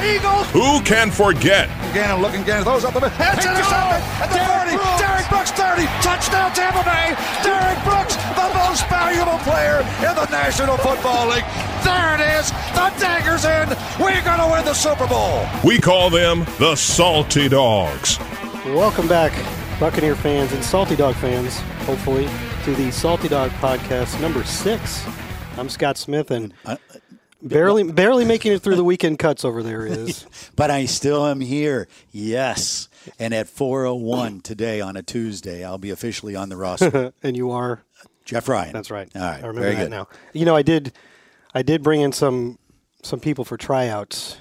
Eagles. who can forget? Gannon looking Gannon throws up the middle. It's intercepted at the 30. Derrick Brooks 30. Touchdown Tampa Bay. Derrick Brooks, the most valuable player in the National Football League. There it is. The dagger's in. We're going to win the Super Bowl. We call them the Salty Dogs. Welcome back, Buccaneer fans and Salty Dog fans, hopefully, to the Salty Dog podcast number six. I'm Scott Smith, and uh, barely barely making it through the weekend cuts over there is. But I still am here. Yes. And at 4:01 today on a Tuesday, I'll be officially on the roster. and you are. Jeff Ryan. That's right. All right. I remember that good. now. You know, I did, I did bring in some some people for tryouts.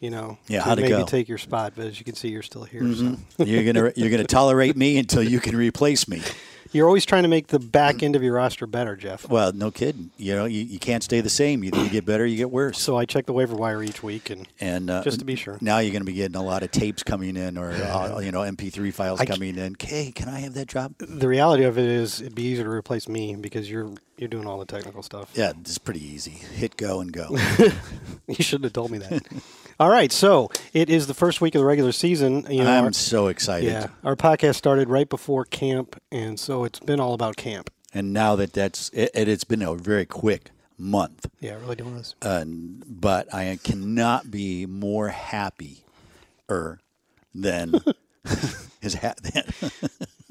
You know, Yeah, to how'd it maybe go? take your spot, but as you can see, you're still here. So. Mm-hmm. You're gonna you're gonna tolerate me until you can replace me. You're always trying to make the back end of your roster better, Jeff. Well, no kidding. You know, you, you can't stay the same. Either you get better, you get worse. So I check the waiver wire each week, and And uh, Just to be sure. now you're going to be getting a lot of tapes coming in, or uh, you know, MP3 files I c- coming in. Hey, can I have that job? the reality of it is, it'd be easier to replace me because you're you're doing all the technical stuff. Yeah, it's pretty easy. Hit go and go. You shouldn't have told me that. all right, so it is the first week of the regular season. You know, I'm our- so excited. yeah, our podcast started right before camp, and so it's been all about camp. And now that that's it, it, it's been a very quick month. Yeah, it really was. Uh, but I cannot be more happy er than his hat.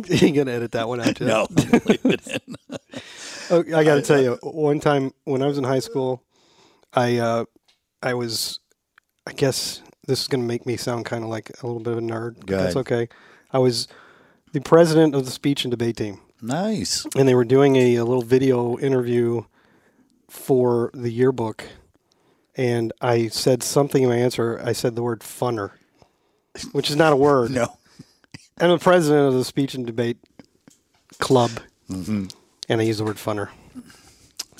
you gonna edit that one out no, leave it in. Oh, I got to tell you, one time when I was in high school, I uh, I was, I guess this is going to make me sound kind of like a little bit of a nerd. But that's okay. I was the president of the speech and debate team, nice. and they were doing a, a little video interview for the yearbook, and I said something in my answer. I said the word "funner," which is not a word. No, I'm the president of the speech and debate club, Mm-hmm. and I use the word "funner."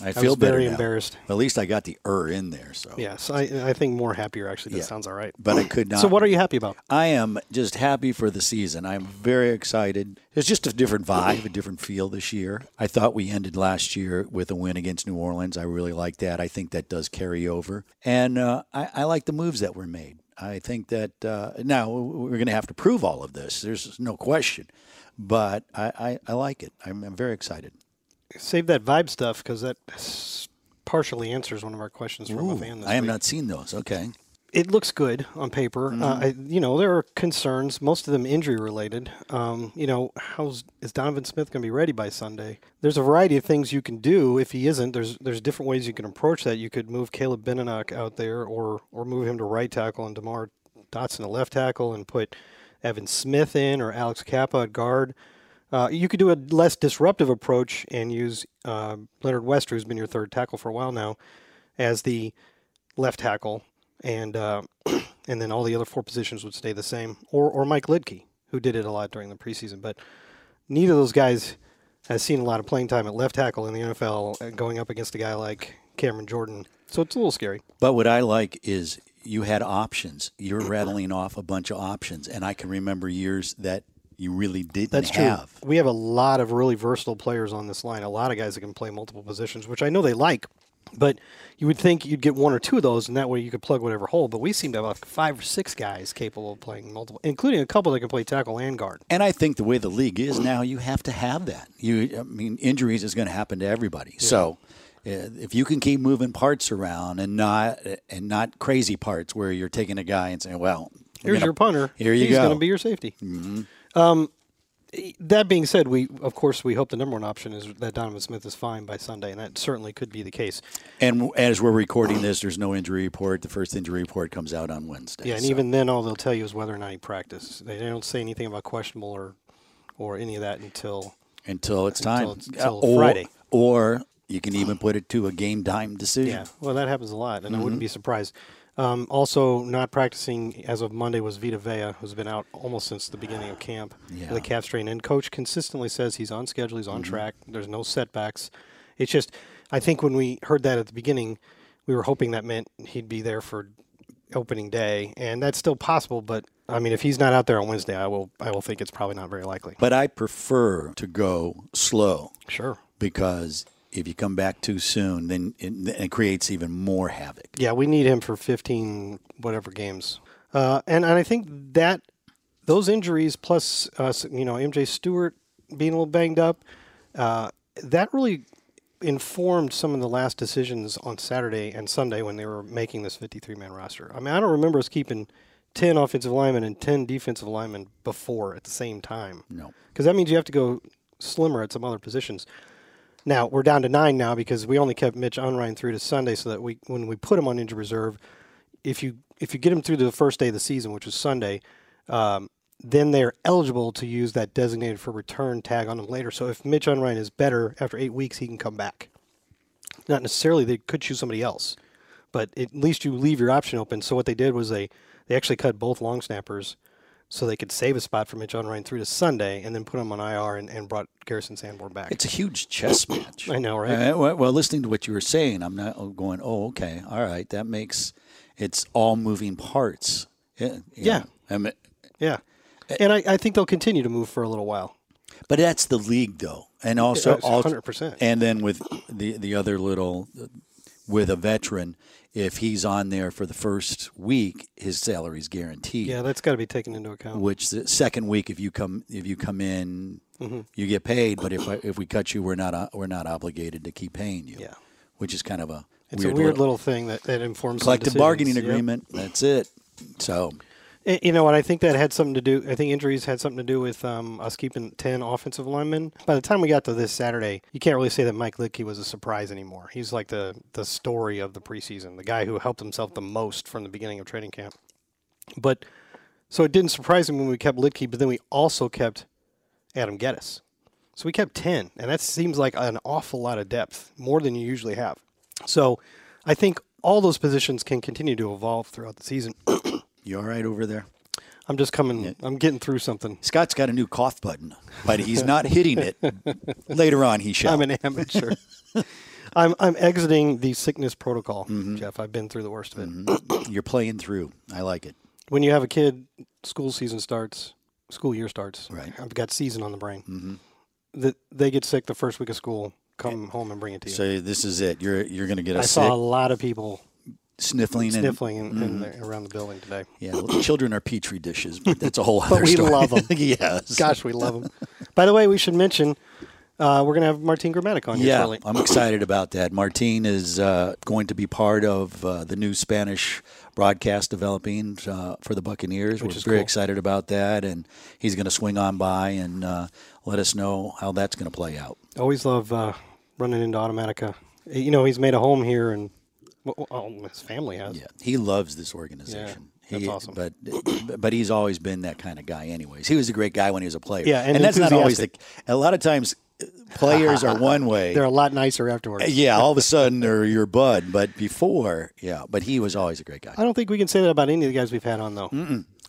I I feel very now. embarrassed. At least I got the er in there. So Yes, I, I think more happier actually. That Yeah. sounds all right. but I could not. So, what are you happy about? I am just happy for the season. I'm very excited. It's just a different vibe, a different feel this year. I thought we ended last year with a win against New Orleans. I really like that. I think that does carry over. And uh, I, I like the moves that were made. I think that uh, now we're going to have to prove all of this. There's no question. But I, I, I like it. I'm, I'm very excited. Save that vibe stuff because that partially answers one of our questions from a fan. This I have not seen those. Okay. It looks good on paper. Mm-hmm. Uh, I, you know, there are concerns, most of them injury related. Um, you know, how's is Donovan Smith going to be ready by Sunday? There's a variety of things you can do. If he isn't, there's there's different ways you can approach that. You could move Caleb Benenoch out there, or or move him to right tackle and Demar Dotson to left tackle, and put Evan Smith in or Alex Cappa at guard. Uh, you could do a less disruptive approach and use uh, Leonard Wester, who's been your third tackle for a while now, as the left tackle, and uh, and then all the other four positions would stay the same, or or Mike Liedtke, who did it a lot during the preseason. But neither of those guys has seen a lot of playing time at left tackle in the NFL, uh, going up against a guy like Cameron Jordan. So it's a little scary. But what I like is you had options. You're rattling off a bunch of options, and I can remember years that you really didn't That's have. true. We have a lot of really versatile players on this line. A lot of guys that can play multiple positions, which I know they like. But you would think you'd get one or two of those, and that way you could plug whatever hole. But we seem to have like five or six guys capable of playing multiple, including a couple that can play tackle and guard. And I think the way the league is now, you have to have that. You, I mean, injuries is going to happen to everybody. So, uh, if you can keep moving parts around and not and not crazy parts where you're taking a guy and saying, "Well, Here's gonna- your punter. Here you He's go." He's going to be your safety. Um, that being said, we of course we hope the number one option is that Donovan Smith is fine by Sunday, and that certainly could be the case. and as we're recording this, there's no injury report. The first injury report comes out on Wednesday. Yeah, and so- even then, all they'll tell you is whether or not he practiced. They don't say anything about questionable or or any of that until until it's time, Until it's- until or, Friday. or you can even put it to a game time decision. yeah. Well, that happens a lot, and I Mm-hmm. wouldn't be surprised. Um, also, not practicing as of Monday was Vita Vea, who's been out almost since the beginning of camp Yeah. with a calf strain. And coach consistently says he's on schedule, he's on Mm-hmm. track. There's no setbacks. It's just, I think when we heard that at the beginning, we were hoping that meant he'd be there for opening day, and that's still possible. But I mean, if he's not out there on Wednesday, I will, I will think it's probably not very likely. But I prefer to go slow Sure. because if you come back too soon, then it, it creates even more havoc. Yeah, we need him for 15 whatever games. Uh, and, and I think that those injuries plus uh, you know MJ Stewart being a little banged up, uh, that really informed some of the last decisions on Saturday and Sunday when they were making this 53 man roster. I mean, I don't remember us keeping 10 offensive linemen and 10 defensive linemen before at the same time. No. Because that means you have to go slimmer at some other positions. Now we're down to nine now because we only kept Mitch Unrein through to Sunday, so that we when we put him on injured reserve, if you if you get him through to the first day of the season, which is Sunday, um, then they're eligible to use that designated for return tag on him later. So if Mitch Unrein is better after eight weeks, he can come back. Not necessarily they could choose somebody else, but at least you leave your option open. So what they did was they they actually cut both long snappers so they could save a spot for Mitch Unrein through to Sunday and then put him on IR and, and brought Garrison Sanborn back. It's a huge chess match. I know, right? Uh, well, well, listening to what you were saying, I'm not going. Oh, okay, all right. That makes it's all moving parts. Yeah, Yeah. I mean, Yeah. And I, I think they'll continue to move for a little while. but that's the league, though, and also, also 100%. And then with the the other little with a veteran, if he's on there for the first week, his salary's guaranteed. Yeah, that's got to be taken into account. Which the second week, if you come if you come in, Mm-hmm. you get paid. But if I, if we cut you, we're not we're not obligated to keep paying you. Yeah. which is kind of a It's weird a weird little, little thing that, that informs collective bargaining Yep. agreement. That's it. So You know what? I think that had something to do. I think injuries had something to do with um, us keeping ten offensive linemen. By the time we got to this Saturday, you can't really say that Mike Liedtke was a surprise anymore. He's like the the story of the preseason, the guy who helped himself the most from the beginning of training camp. But so it didn't surprise him when we kept Liedtke, but then we also kept Adam Gettis. So we kept ten, and that seems like an awful lot of depth, more than you usually have. So I think all those positions can continue to evolve throughout the season. you all right over there? I'm just coming. I'm getting through something. Scott's got a new cough button, but he's not hitting it. Later on, he shall. I'm an amateur. I'm I'm exiting the sickness protocol, Mm-hmm. Jeff. I've been through the worst of it. You're playing through. I like it. When you have a kid, school season starts, school year starts. Right. I've got season on the brain. Mm-hmm. That they get sick the first week of school. Come home and bring it to you. So this is it. You're you're going to get a I sick, saw a lot of people sniffling, and sniffling in, Mm-hmm. in the, around the building today. yeah. Well, children are petri dishes, but that's a whole other but we story. them. yes. Gosh, we love them. By the way, we should mention uh, we're going to have Martin Gramatica on here Yeah, shortly. I'm excited about that. Martin is uh, going to be part of uh, the new Spanish broadcast developing uh, for the Buccaneers. Which We're is very cool. excited about that, and he's going to swing on by and uh, let us know how that's going to play out. Always love uh, running into Automatica. You know, he's made a home here, and well, well, his family has. Yeah, he loves this organization. that's He- awesome. But but he's always been that kind of guy. Anyways, he was a great guy when he was a player. Yeah, and that's not always the. A lot of times, uh, players are one way. They're a lot nicer afterwards. yeah, all of a sudden they're your bud. But before, yeah, but he was always a great guy. I don't think we can say that about any of the guys we've had on though.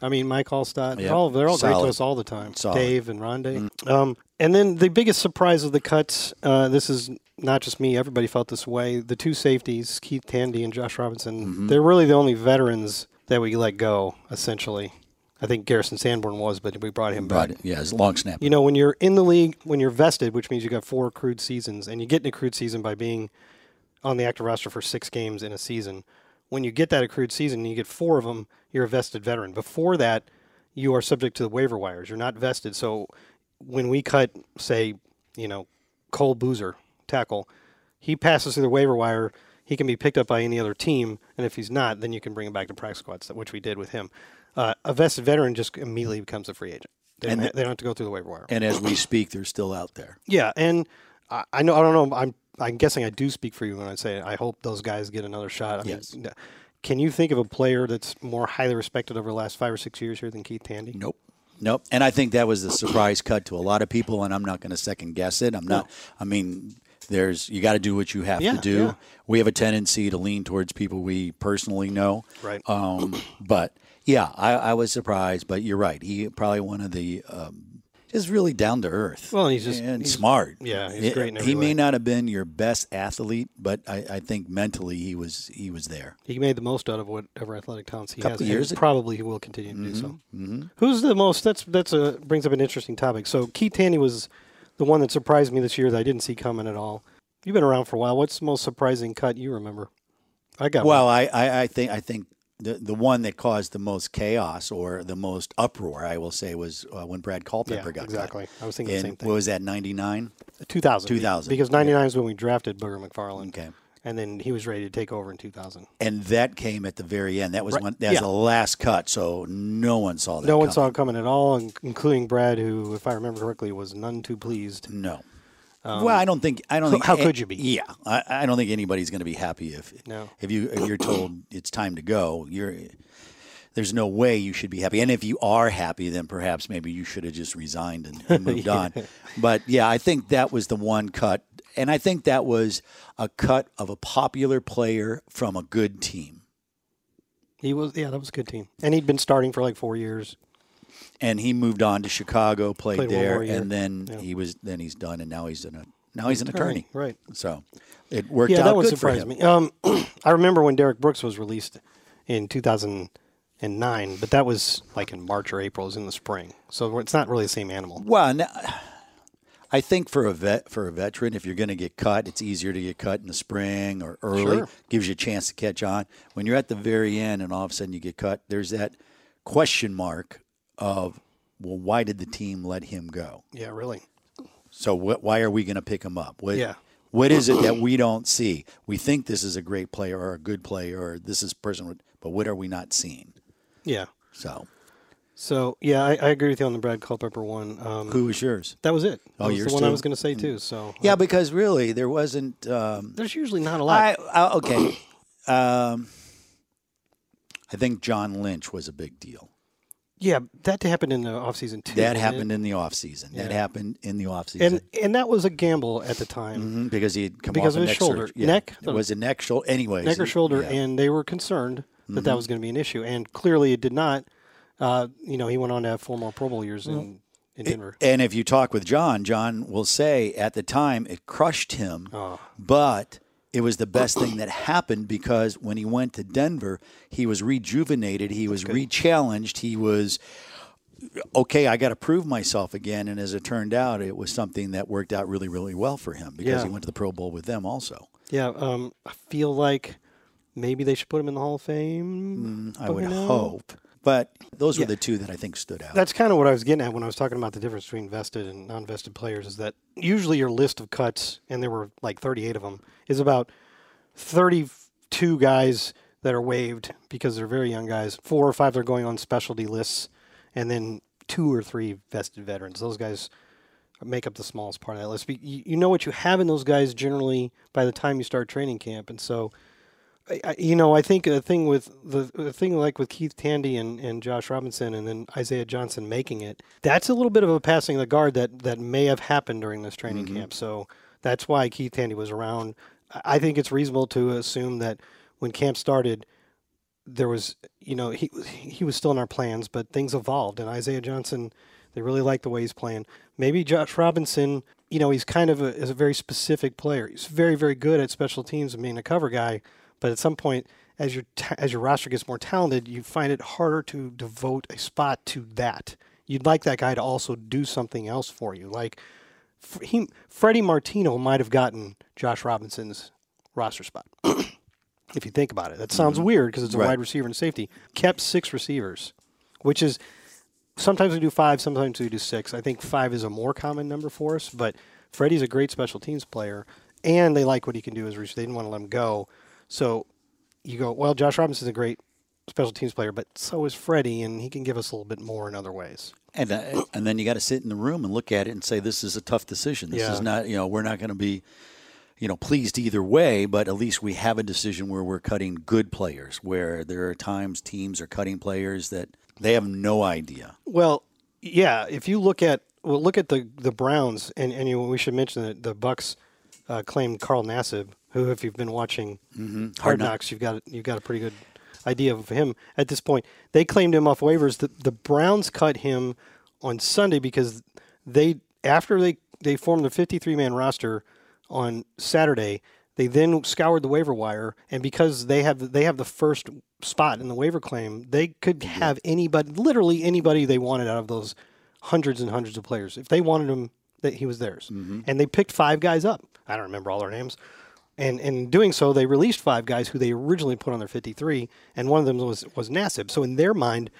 I mean, Mike they're Yep. all they're all great Solid. to us all the time. Solid. Dave and Rondé. Um, and then the biggest surprise of the cuts. Uh, this is not just me. Everybody felt this way. The two safeties, Keith Tandy and Josh Robinson. Mm-hmm. They're really the only veterans that we let go. Essentially, I think Garrison Sanborn was, but we brought him back. Right. Yeah, it's long snap. You know, when you're in the league, when you're vested, which means you got four accrued seasons, and you get an accrued season by being on the active roster for six games in a season. When you get that accrued season and you get four of them, you're a vested veteran. Before that, you are subject to the waiver wires. You're not vested. So when we cut, say, you know, Cole Boozer, tackle, he passes through the waiver wire. He can be picked up by any other team, and if he's not, then you can bring him back to practice squads, which we did with him. Uh, a vested veteran just immediately becomes a free agent. They, And don't, the- they don't have to go through the waiver wire. and as we speak, they're still out there. Yeah, and I, I know I don't know. I'm I'm guessing I do speak for you when I say I hope those guys get another shot. I Yes. mean, can you think of a player that's more highly respected over the last five or six years here than Keith Tandy? Nope. Nope. And I think that was the surprise cut to a lot of people, and I'm not going to second guess it. I'm not. I mean, there's you got to do what you have Yeah, to do. yeah. We have a tendency to lean towards people we personally know. Right. Um, but yeah, I, I was surprised. But you're right. He probably one of the um, just really down to earth. Well, he's just- and he's- smart. yeah, he's great in he every may not have been your best athlete, but I, I think mentally he was he was there. He made the most out of whatever athletic talents he Couple has. years probably he will continue to do so. Who's the most? That's that's a brings up an interesting topic. So Keith Tandy was the one that surprised me this year that I didn't see coming at all. You've been around for a while. What's the most surprising cut you remember? I got. Well, I, I, I think I think the the one that caused the most chaos or the most uproar, I will say, was uh, when Brad Culpepper Yeah, got exactly. cut. I was thinking the same thing. What was that? Ninety nine. 2000. 2000, Because 99 is when we drafted Booger McFarland. Okay. And then he was ready to take over in 2000. And that came at the very end. That was Right, one. That was yeah. the last cut, so no one saw that. No one coming. saw it coming at all, including Brad, who, if I remember correctly, was none too pleased. No. well, I don't think. I don't how- think. Um, how could you be? Yeah, I, I don't think anybody's going to be happy if No. if you if you're told it's time to go. You're there's no way you should be happy. And if you are happy, then perhaps maybe you should have just resigned and, and moved on. But yeah, I think that was the one cut, and I think that was a cut of a popular player from a good team. He was, yeah, that was a good team. And he'd been starting for like four years. and he moved on to Chicago, played, Played there, and then Yeah. he was then he's done, and now he's in a now he's an attorney. Right. So it worked Yeah, out that one good surprised me. Um, I remember when Derrick Brooks was released in 2009, but that was like in March or April. It was in the spring. So it's not really the same animal. Well, now, I think for a vet for a veteran, if you're going to get cut, it's easier to get cut in the spring or early. Sure. Gives you a chance to catch on. When you're at the very end and all of a sudden you get cut, there's that question mark of, well, why did the team let him go? Yeah, really. So wh- why are we going to pick him up? What, Yeah. What is it that we don't see? We think this is a great player or a good player or this is person, but what are we not seeing? Yeah. So So yeah, I, I agree with you on the Brad Culpepper one. Um, who was yours? that was it. That Oh, was yours the one I was going to say too. So Yeah, because really there wasn't. Um, there's usually not a lot. I, I okay. um, I think John Lynch was a big deal. yeah, that happened in the offseason too. That happened it? in the off season. That happened in the off and and that was a gamble at the time. Mhm, because he had come Because off of his neck shoulder. Yeah. Neck? It was a neck shoulder. Anyways, neck or shoulder, yeah. Mm-hmm. and they were concerned that that was going to be an issue, and clearly it did not. Uh, you know, he went on to have four more Pro Bowl years in, in Denver. And if you talk with John, John will say at the time it crushed him, Oh. but it was the best thing that happened because when he went to Denver, he was rejuvenated, he was re-challenged, he was okay. I got to prove myself again, and as it turned out, it was something that worked out really, really well for him because Yeah. he went to the Pro Bowl with them also. yeah, um, I feel like maybe they should put him in the Hall of Fame. I would hope, but those were Yeah. the two that I think stood out. That's kind of what I was getting at when I was talking about the difference between vested and non-vested players. Is that usually your list of cuts, and there were like 38 of them, is about 32 guys that are waived because they're very young guys. Four or five are going on specialty lists, and then two or three vested veterans. Those guys make up the smallest part of that list. You know what you have in those guys generally by the time you start training camp, and so. I, you know, I think the thing with the, the thing like with Keith Tandy and, and Josh Robinson and then Isaiah Johnson making it, that's a little bit of a passing of the guard that, that may have happened during this training mm-hmm. camp. So that's why Keith Tandy was around. I- I think it's reasonable to assume that when camp started, there was, you know, he he was still in our plans, but things evolved. And Isaiah Johnson, they really like the way he's playing. Maybe Josh Robinson, you know, he's kind of a, is a very specific player. He's very very good at special teams and being a cover guy. But at some point, as your ta- as your roster gets more talented, you find it harder to devote a spot to that. You'd like that guy to also do something else for you, like. He, Freddie Martino might have gotten Josh Robinson's roster spot. if you think about it. That sounds mm-hmm. weird because it's a Right. wide receiver and safety. Kept six receivers, which is sometimes we do five, sometimes we do six. I think five is a more common number for us, but Freddie's a great special teams player, and they like what he can do as a receiver. They didn't want to let him go. So you go, well, Josh Robinson's a great special teams player, but so is Freddie, and he can give us a little bit more in other ways. And uh, and then you got to sit in the room and look at it and say this is a tough decision. This Yeah. is not you know we're not going to be you know pleased either way, but at least we have a decision where we're cutting good players. Where there are times teams are cutting players that they have no idea. Well, yeah. If you look at well, look at the the Browns, and and you, we should mention that the Bucks uh, claimed Carl Nassib, who, if you've been watching mm-hmm. Hard, Hard Knocks, you've got you've got a pretty good idea of him at this point. They claimed him off waivers. The, the Browns cut him on Sunday because they after they they formed the 53 man roster on Saturday. They then scoured the waiver wire, and because they have they have the first spot in the waiver claim, they could have anybody, literally anybody they wanted out of those hundreds and hundreds of players. If they wanted him, that he was theirs, mm-hmm. and they picked five guys up. I don't remember all their names, and in doing so, they released five guys who they originally put on their 53, and one of them was was Nassib. So in their mind,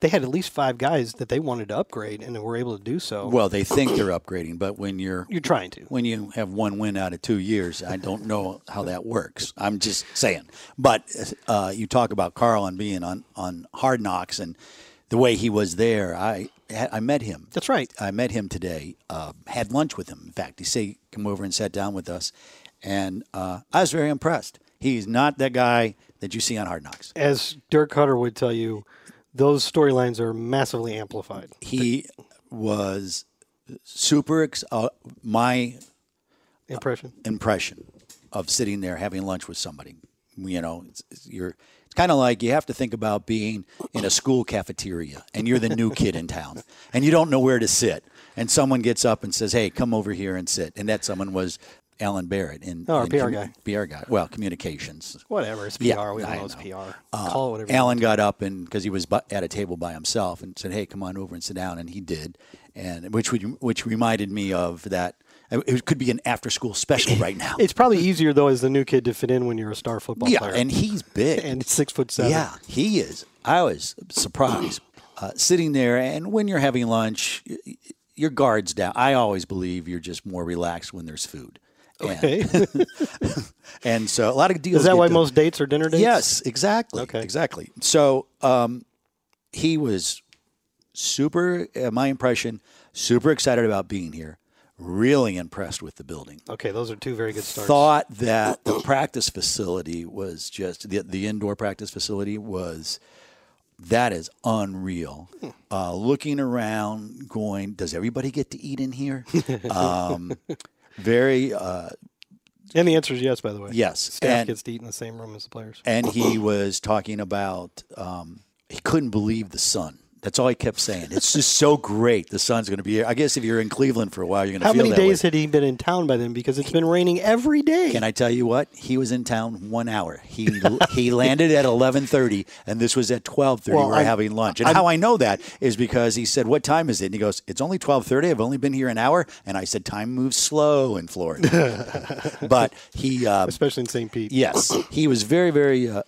they had at least five guys that they wanted to upgrade, and they were able to do so. Well, they think they're upgrading, but when you're You're trying to. when you have one win out of two years, I don't know how that works. I'm just saying. But uh, you talk about Carl and being on on Hard Knocks and the way he was there. I I met him. That's right. I met him today. Uh, had lunch with him. In fact, he say come over and sat down with us, and uh, I was very impressed. He's not that guy that you see on Hard Knocks. As Dirk Koetter would tell you, those storylines are massively amplified. He was super. Ex- uh, my Impression. impression of sitting there having lunch with somebody. You know, it's, it's- you're. It's kind of like you have to think about being in a school cafeteria and you're the new kid in town and you don't know where to sit. And someone gets up and says, "Hey, come over here and sit." And that someone was Alan Barrett in, Oh, our in PR commu- guy. PR guy. Well, communications. Whatever. It's PR. Yeah, we all know it's. PR. Uh, Call it whatever. Alan got up and because he was bu- at a table by himself and said, "Hey, come on over and sit down," and he did, and which would, which reminded me of that. It could be an after-school special right now. It's probably easier though as the new kid to fit in when you're a star football yeah, player. and he's big. and six foot seven. Yeah, he is. I was surprised uh, sitting there, and when you're having lunch, your guard's down. I always believe you're just more relaxed when there's food. And, Okay. and so a lot of deals. Is that why done. most dates are dinner dates? Yes, exactly. Okay. Exactly. So um, he was super, uh, my impression, super excited about being here, really impressed with the building. Okay, those are two very good starts. Thought that the practice facility was just, the, the indoor practice facility was, that is unreal. Uh, looking around, going, does everybody get to eat in here? Um, very, uh, And the answer is yes, by the way. yes. Staff And- gets to eat in the same room as the players. and he was talking about um, he couldn't believe the sun. That's all he kept saying. It's just so great. The sun's going to be here. I guess if you're in Cleveland for a while, you're going to How many days way. had he been in town by then? Because it's been raining every day. Can I tell you what? He was in town one hour. He he landed at eleven thirty, and this was at twelve thirty. Well, we we're I'm- having lunch, and how I know that is because he said, "What time is it?" And he goes, "It's only twelve thirty. I've only been here an hour." And I said, "Time moves slow in Florida." but he, uh, Especially in St. Pete. yes, he was very, very. Uh,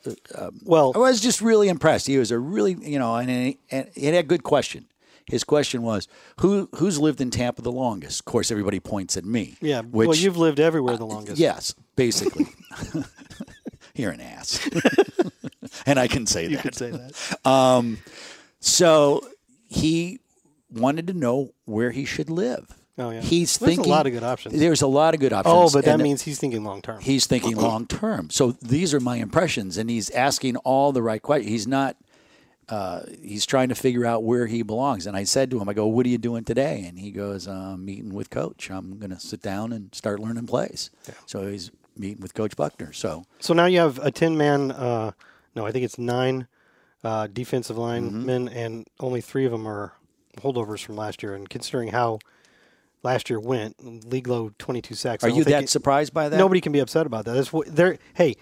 Well, I was just really impressed. He was a really, you know, and, he- and he had a good question. His question was, "Who who's lived in Tampa the longest?" Of course, everybody points at me. yeah. Which, well, you've lived everywhere the longest. yes, basically. You're an ass, and I can say You that. could say that. Um, so he wanted to know where he should live. Oh, yeah. He's There's a lot of good options. There's a lot of good options. Oh, but that and- means he's thinking long term. he's thinking long term. So these are my impressions, and he's asking all the right questions. He's not. Uh, he's trying to figure out where he belongs. And I said to him, "I go, what are you doing today?" And he goes, "I'm meeting with coach. I'm going to sit down and start learning plays." So he's meeting with Coach Buckner. So So now you have a 10 man, uh, no, I think it's nine uh, defensive linemen, Mm-hmm. and only three of them are holdovers from last year. And considering how last year went, league low 22 sacks. Are you that it- surprised by that? Nobody can be upset about that. That's what they're, hey,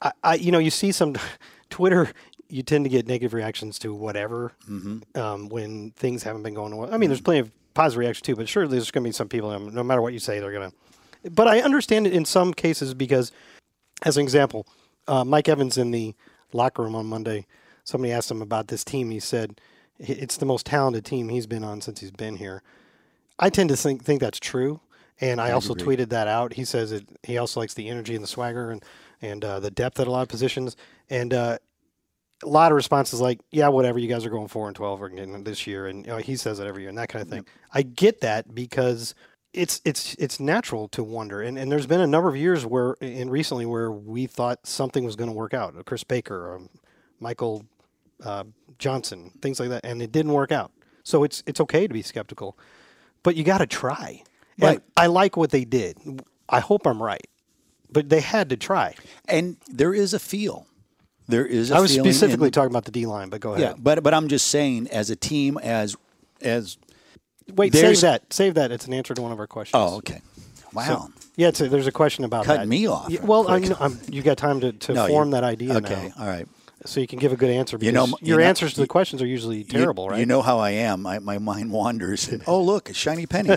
I, I, you know, you see some Twitter, you tend to get negative reactions to whatever Mm-hmm. um, when things haven't been going well. I mean, there's plenty of positive reaction too, but surely there's going to be some people, um, no matter what you say, they're going to. But I understand it in some cases because, as an example, uh, Mike Evans in the locker room on Monday, somebody asked him about this team. He said it's the most talented team he's been on since he's been here. I tend to think think that's true, and I, also tweeted that out. He says it. He also likes the energy and the swagger and and uh, the depth at a lot of positions. And uh, a lot of responses like, "Yeah, whatever. You guys are going four and twelve again this year," and you know, he says that every year and that kind of thing. I get that because it's it's it's natural to wonder. And and there's been a number of years where, and recently, where we thought something was going to work out. Chris Baker, um, Michael uh, Johnson, things like that, and it didn't work out. So it's it's okay to be skeptical, but you got to try. And Right. I like what they did. I hope I'm right, but they had to try. And there is a feel. There is. I I was feeling in- specifically talking about the D line, but go ahead. Yeah, but but I'm just saying, as a team, as as Wait, save that. Save that. It's an answer to one of our questions. oh, okay, wow. So- yeah, a, there's a question about Cutting that. me off Yeah, well, quick. I'm, um, you got time to, to No, form that idea Okay, now, all right. so you can give a good answer. Because You know, you your know- answers to the questions are usually You- terrible, right? You know how I am. I, my mind wanders. And, oh, look, a shiny penny.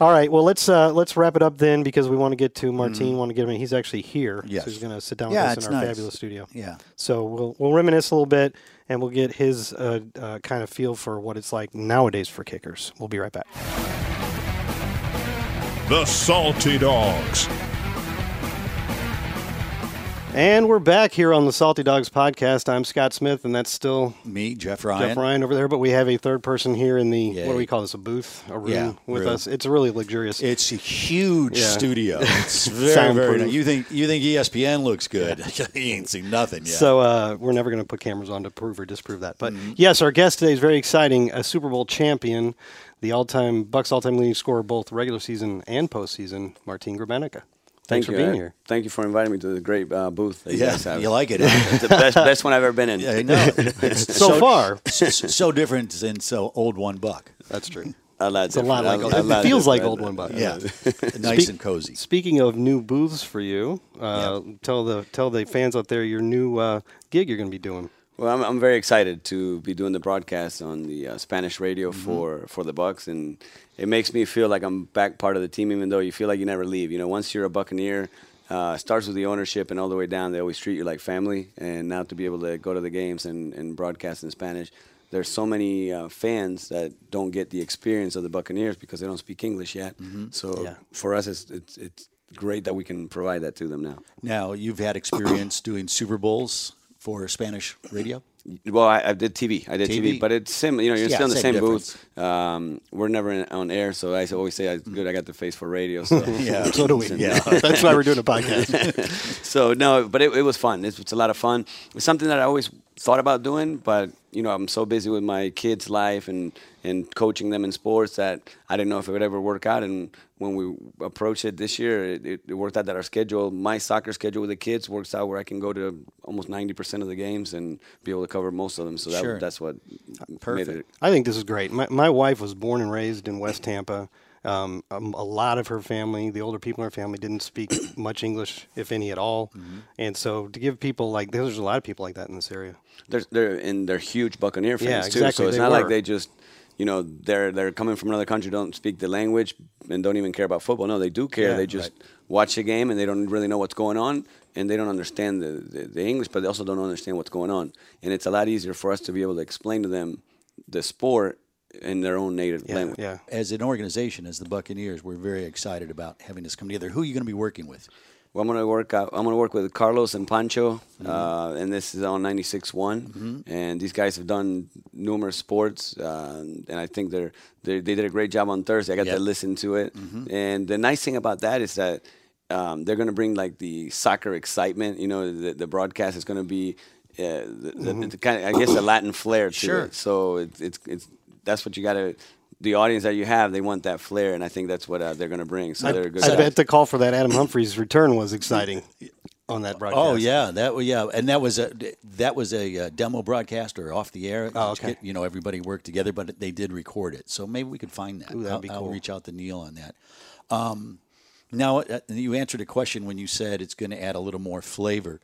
All right. Well, let's uh, let's wrap it up then because we want to get to Martine. Want to get him? in. He's actually here. Mm-hmm. Yes. So he's going to sit down Yeah, with us it's in our nice. fabulous studio. Yeah. So we'll we'll reminisce a little bit and we'll get his uh, uh, kind of feel for what it's like nowadays for kickers. We'll be right back. The Salty Dogs. And we're back here on the Salty Dogs podcast. I'm Scott Smith, and that's still Me, Jeff Ryan. Jeff Ryan over there. But we have a third person here in the what do we call this? A booth, a room Yeah, with room. us. It's a really luxurious. It's a huge Yeah. studio. It's very, very nice. You think you think ESPN looks good? you ain't seen nothing yet. So uh, we're never going to put cameras on to prove or disprove that. But Mm-hmm. yes, our guest today is very exciting. A Super Bowl champion, the all-time Bucks all-time leading scorer both regular season and postseason, Martin Gramatica. Thanks Thank for you. being here. Thank you for inviting me to the great uh, booth that you guys have. you like it? It's the best, best one I've ever been in. I know. It's So, far, so, so different than so old One Buc. that's true. A lot It's a lot like old- A lot it feels like old One Buc. Yeah, nice Speak- and cozy. Speaking of new booths for you, uh, tell the tell the fans out there your new uh, gig you're going to be doing. Well, I'm, I'm very excited to be doing the broadcast on the uh, Spanish radio Mm-hmm. for, for the Bucks, and it makes me feel like I'm back part of the team, even though you feel like you never leave. You know, once you're a Buccaneer, uh, starts with the ownership and all the way down, they always treat you like family. And now to be able to go to the games and, and broadcast in Spanish, there's so many uh, fans that don't get the experience of the Buccaneers because they don't speak English yet. So Yeah. for us, it's, it's it's great that we can provide that to them now. Now you've had experience doing Super Bowls for Spanish radio. Well, I, I did TV. I did TV, TV. but it's similar. You know, you're Yeah, still in the same same, booth. Um, we're never in, on air, so I always say, "It's good. I got the face for radio." So Yeah. So do we. Yeah. that's why we're doing a podcast. so no, but it, it was fun. It's, it's a lot of fun. It's something that I always thought about doing, but you know, I'm so busy with my kids' life and and coaching them in sports that I didn't know if it would ever work out. And when we approached it this year, it, it, it worked out that our schedule, my soccer schedule with the kids, works out where I can go to almost 90% of the games and be able to cover most of them. So that, Sure. that's what uh, made Perfect. it. I think this is great. My, my wife was born and raised in West Tampa. Um, um, a lot of her family, the older people in her family, didn't speak much English, if any at all. Mm-hmm. And so to give people like there's a lot of people like that in this area. They're, they're and they're huge Buccaneer fans Yeah, too. So it's they not were. like they just, you know, they're they're coming from another country, don't speak the language, and don't even care about football. No, they do care. Yeah, they just watch the game and they don't really know what's going on, and they don't understand the, the the English, but they also don't understand what's going on. And it's a lot easier for us to be able to explain to them the sport in their own native Yeah, language. yeah. As an organization, as the Buccaneers, we're very excited about having this come together. Who are you going to be working with? Well, I'm gonna work. Out, I'm gonna work with Carlos and Pancho, Mm-hmm. uh, and this is on 96.1. And these guys have done numerous sports, uh, and I think they're, they they did a great job on Thursday. I got Yep. to listen to it, Mm-hmm. and the nice thing about that is that um, they're gonna bring like the soccer excitement. You know, the, the broadcast is gonna be. Uh, the, the, the kind of, I guess, a Latin flair to Mm-hmm. Sure. it. So it's, it's it's that's what you got to. The audience that you have, they want that flair, and I think that's what uh, they're going to bring. So they're a good. I guys. bet the call for that Adam Humphries return was exciting on that broadcast. Oh yeah, that was yeah, and that was a that was a uh, demo broadcast or off the air. Oh, okay. You know, everybody worked together, but they did record it, so maybe we could find that. Ooh, that'd I'll, be I'll reach out to Neil on that. Um, now uh, you answered a question when you said it's going to add a little more flavor.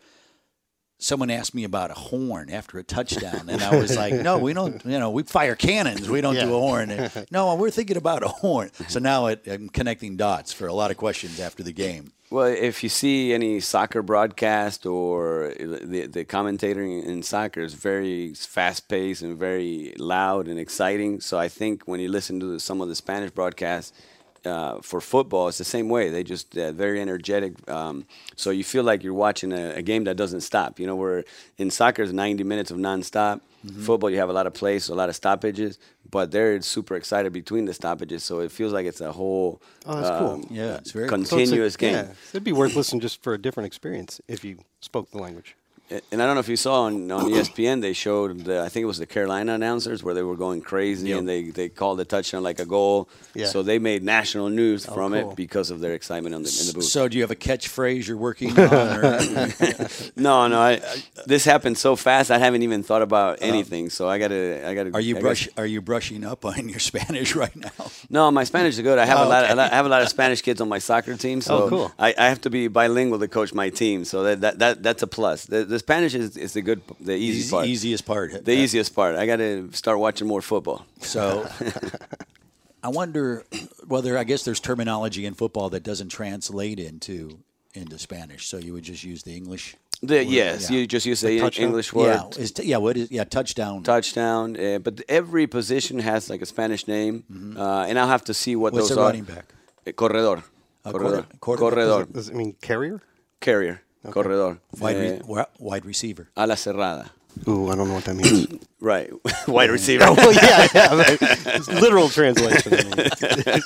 Someone asked me about a horn after a touchdown, and I was like, "No, we don't. You know, we fire cannons. We don't do a horn." And, no, we're thinking about a horn. So now it, I'm connecting dots for a lot of questions after the game. Well, if you see any soccer broadcast or the the commentating in soccer is very fast paced and very loud and exciting. So I think when you listen to some of the Spanish broadcasts uh, for football, it's the same way. They just uh, very energetic. Um, so you feel like you're watching a, a game that doesn't stop. You know, where in soccer it's 90 minutes of nonstop. Football, you have a lot of plays, a lot of stoppages, but they're super excited between the stoppages. So it feels like it's a whole Oh, that's cool. um, Yeah, it's very So it's a- continuous game. Yeah, it'd be worth listening just for a different experience if you spoke the language. And I don't know if you saw on, on ESPN, they showed the, I think it was the Carolina announcers where they were going crazy and they, they called the touchdown like a goal. Yeah. So they made national news oh, from cool. it because of their excitement on the, in the booth. So, do you have a catchphrase you're working on? Or, no, no, I, I, this happened so fast. I haven't even thought about oh. anything. So I gotta, I gotta. are you I brush? gotta- Are you brushing up on your Spanish right now? No, my Spanish is good. I have Oh, a lot. okay. Of, I have a lot of Spanish kids on my soccer team, oh, so Oh, cool. I, I have to be bilingual to coach my team. So that, that, that that's a plus. The, the Spanish is, is the good, the easy Easy- part. easiest part. The easiest part. I got to start watching more football. So, I wonder whether I guess there's terminology in football that doesn't translate into into Spanish. So you would just use the English. The, yes, yeah. you just use the touchdown? English word. Yeah, is t- yeah. What is yeah? Touchdown. Touchdown, uh, but every position has like a Spanish name, uh, and I'll have to see what Mm-hmm. What's those a are. running back? Uh, Corredor. A corredor. corre- corredor. Corredor. Does it mean carrier? Carrier. Corredor. Wide, re- Uh, wi- wide receiver. a la cerrada. Ooh, I don't know what that means. Right. Wide receiver. well, yeah, yeah. literal translation. I.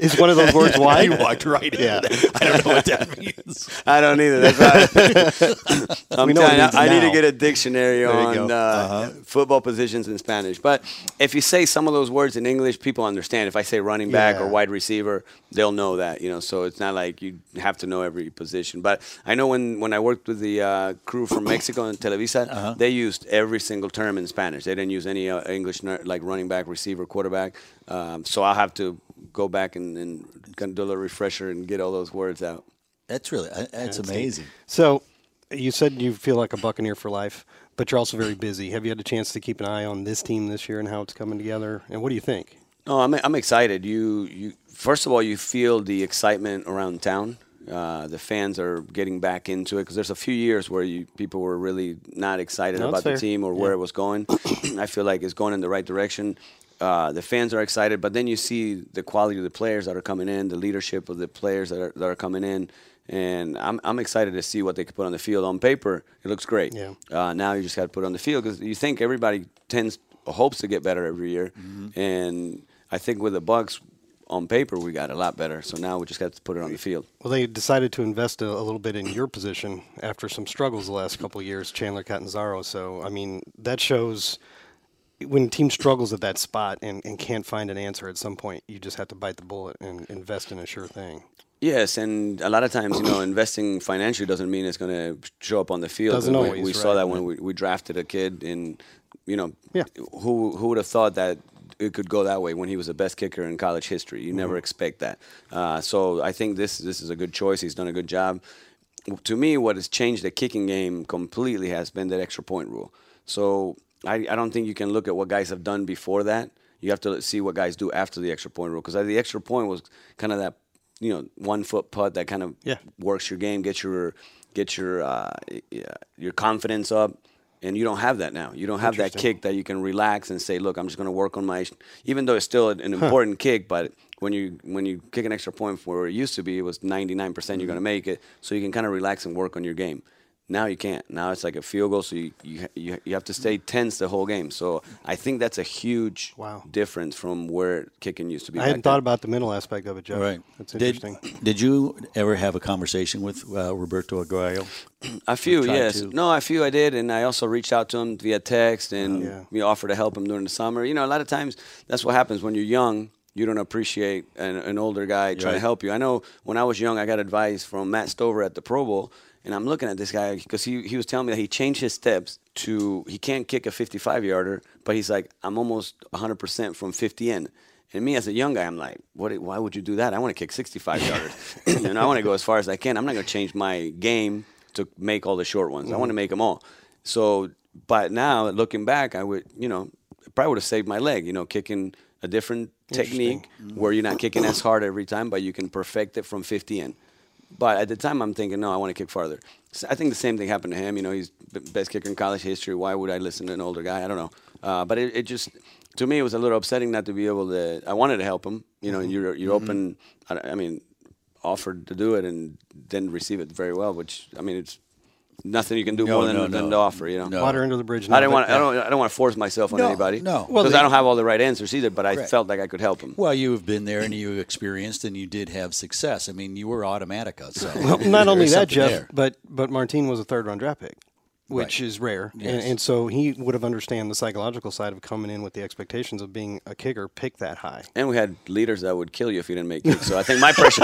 Is one of those words wide? walked right Yeah. I don't know what that means. I don't either. That's right. I'm We know telling you, means I need to get a dictionary you on uh, football positions in Spanish. But if you say some of those words in English, people understand. If I say running back or wide receiver, they'll know that. You know, so it's not like you have to know every position. But I know when, when I worked with the uh, crew from Mexico and Televisa, they used every single term in Spanish. They didn't use any uh, English ner- like running back, receiver, quarterback. Um, so I'll have to go back and, and kind of do a little refresher and get all those words out. That's really uh, that's amazing. So, you said you feel like a Buccaneer for life, but you're also very busy. Have you had a chance to keep an eye on this team this year and how it's coming together? And what do you think? No, I'm I'm excited. You you first of all you feel the excitement around town. Uh, the fans are getting back into it because there's a few years where you people were really not excited No, about the team or where it was going. I feel like it's going in the right direction. Uh, the fans are excited, but then you see the quality of the players that are coming in, the leadership of the players that are that are coming in, and I'm I'm excited to see what they can put on the field. On paper, it looks great. Yeah. Uh, now you just got to put it on the field because you think everybody tends hopes to get better every year, and I think with the Bucks on paper we got a lot better. So now we just got to put it on the field. Well, they decided to invest a, a little bit in your position after some struggles the last couple of years, Chandler Catanzaro. So, I mean, that shows when a team struggles at that spot and, and can't find an answer at some point, you just have to bite the bullet and invest in a sure thing. Yes, and a lot of times, you know, investing financially doesn't mean it's going to show up on the field. Doesn't we, always, we saw right. that when we, we drafted a kid, and you know, Yeah. who who would have thought that it could go that way when he was the best kicker in college history? You Mm-hmm. never expect that. Uh, so I think this this is a good choice. He's done a good job. To me, what has changed the kicking game completely has been that extra point rule. So I, I don't think you can look at what guys have done before that. You have to see what guys do after the extra point rule because the extra point was kind of that you know one foot putt that kind of Yeah. works your game, gets your get your uh, your confidence up, and you don't have that now. You don't have that kick that you can relax and say, "Look, I'm just going to work on my." Even though it's still an important kick, but when you when you kick an extra point from where it used to be, it was 99 percent you're mm-hmm. going to make it, so you can kind of relax and work on your game. Now you can't. Now it's like a field goal, so you you, you, you have to stay tense the whole game. So I think that's a huge Wow. difference from where kicking used to be. I hadn't thought about the mental aspect of it, Jeff. Right. That's interesting. did you ever have a conversation with uh, Roberto Aguayo? A few, yes. to- No, a few I did, and I also reached out to him via text and Yeah. we offered to help him during the summer. You know, a lot of times that's what happens when you're young. You don't appreciate an, an older guy trying to help you. I know when I was young, I got advice from Matt Stover at the Pro Bowl, and I'm looking at this guy because he, he was telling me that he changed his steps to he can't kick a 55 yarder, but he's like I'm almost 100 percent from 50 in. And me as a young guy, I'm like, what? Why would you do that? I want to kick 65 yarders. know, I want to go as far as I can. I'm not going to change my game to make all the short ones. I mm-hmm. want to make them all. So, but now looking back, I would, you know, probably would have saved my leg. You know, kicking a different technique mm-hmm. where you're not kicking as hard every time, but you can perfect it from 50 in. But at the time, I'm thinking, no, I want to kick farther. So I think the same thing happened to him. You know, he's the best kicker in college history. Why would I listen to an older guy? I don't know. Uh, but it, it just, to me, it was a little upsetting not to be able to. I wanted to help him. You know, you're you're open. I, I mean, offered to do it and didn't receive it very well. Which I mean, it's nothing you can do No, more than, no, than no. to offer. You know. No. Water under the bridge. I now, didn't but- want. I don't. I don't want to force myself on No, anybody. no. Because Well, I don't have all the right answers either. But I Right. felt like I could help him. Well, you have been there and you experienced and you did have success. I mean, you were Automatica. So Well, not only that, Jeff, there. but but Martin was a third round draft pick. Which Right. is rare. Yes. And, and so he would have understand the psychological side of coming in with the expectations of being a kicker picked that high. And we had leaders that would kill you if you didn't make kicks. So I think my pressure,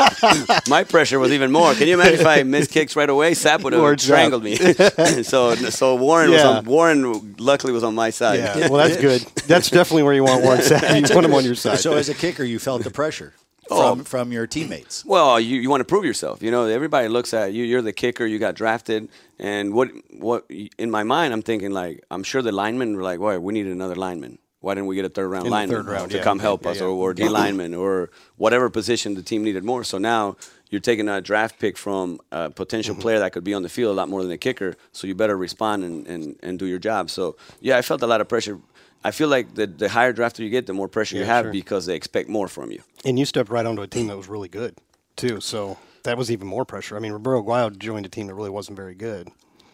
my pressure was even more. Can you imagine if I missed kicks right away? Sapp would have Lord strangled me. so so Warren was on, Warren luckily was on my side. Yeah, well, that's good. That's definitely where you want Warren Sapp. You want him on your side. So as a kicker, you felt the pressure Oh. from from your teammates. Well, you, you want to prove yourself. You know, everybody looks at you. You're the kicker. You got drafted, and what what in my mind, I'm thinking like I'm sure the linemen were like, "Why we need another lineman? Why didn't we get a third round In lineman third round, to yeah. come help Yeah, us, yeah. or, or D lineman, or whatever position the team needed more?" So now you're taking a draft pick from a potential Mm-hmm. player that could be on the field a lot more than a kicker. So you better respond and, and, and do your job. So yeah, I felt a lot of pressure. I feel like the, the higher drafter you get, the more pressure you have sure. because they expect more from you. and you stepped right onto a team that was really good, too. So that was even more pressure. I mean, Roberto Aguayo joined a team that really wasn't very good.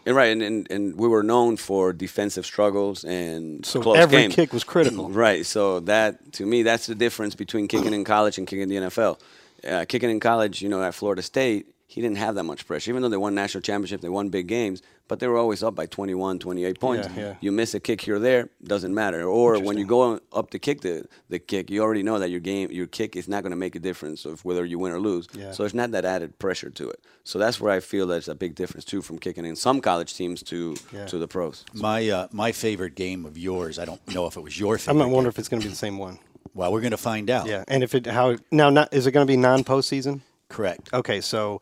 And right, and, and, and we were known for defensive struggles and So close every game. kick was critical. Right, so that to me, that's the difference between kicking in college and kicking in the NFL. Uh, kicking in college, you know, at Florida State, he didn't have that much pressure. Even though they won national championship, they won big games, but they were always up by 21, 28 points. Yeah, yeah. You miss a kick here or there, doesn't matter. Or when you go up to kick the, the kick, you already know that your game, your kick is not going to make a difference of whether you win or lose. Yeah. So it's not that added pressure to it. So that's where I feel there's a big difference too from kicking in some college teams to Yeah. to the pros. My uh, my favorite game of yours. I don't know if it was your favorite. I'm favorite. not wondering if it's going to be the same one. Well, we're going to find out. Yeah, and if it how now not is it going to be non postseason? Correct. Okay, so